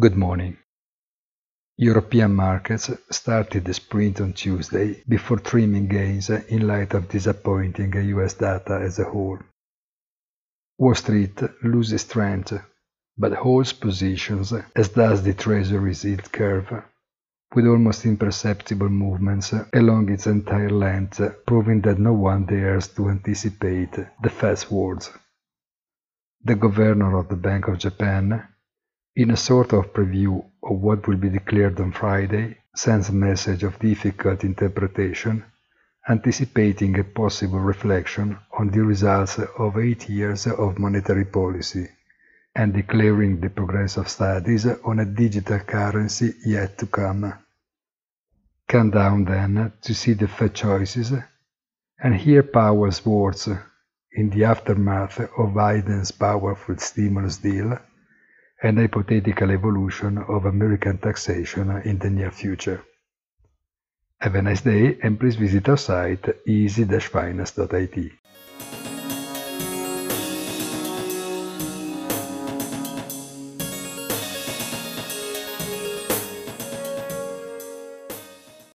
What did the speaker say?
Good morning. European markets started the sprint on Tuesday before trimming gains in light of disappointing US data as a whole. Wall Street loses strength, but holds positions as does the Treasury's yield curve, with almost imperceptible movements along its entire length, proving that no one dares to anticipate the Fed's words. The governor of the Bank of Japan in a sort of preview of what will be declared on Friday, sends a message of difficult interpretation, anticipating a possible reflection on the results of eight years of monetary policy, and declaring the progress of studies on a digital currency yet to come. Come down then to see the Fed choices and hear Powell's words in the aftermath of Biden's powerful stimulus deal and hypothetical evolution of American taxation in the near future. Have a nice day and please visit our site easy-finance.it.